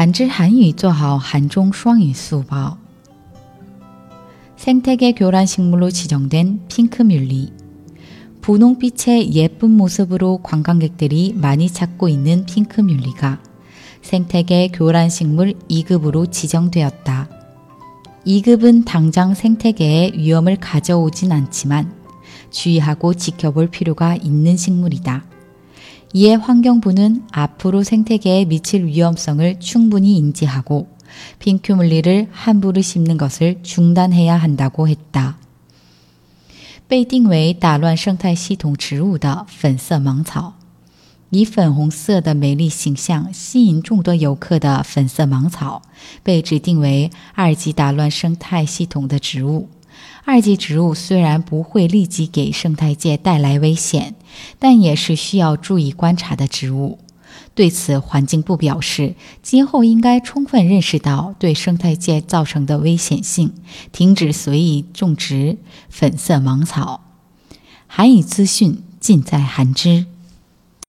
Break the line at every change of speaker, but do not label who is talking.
한질한유조하한종双语수법 생태계 교란 식물로 지정된 핑크뮬리 분홍빛의 예쁜 모습으로 관광객들이 많이 찾고 있는 핑크뮬리가 생태계 교란 식물 2급으로 지정되었다. 2급은 당장 생태계에 위험을 가져오진 않지만 주의하고 지켜볼 필요가 있는 식물이다. 이에 환경부는 앞으로 생태계에 미칠 위험성을 충분히 인지하고 핑크물리를 함부로 심는 것을 중단해야 한다고 했다. 被定为打乱生态系统植物的粉色芒草以粉红色的美丽形象吸引众多游客的粉色芒草，被指定为二级打乱生态系统的植物。 二级植物虽然不会立即给生态界带来危险，但也是需要注意观察的植物。对此，环境部表示，今后应该充分认识到对生态界造成的危险性，停止随意种植粉色芒草。韩语资讯尽在韩知。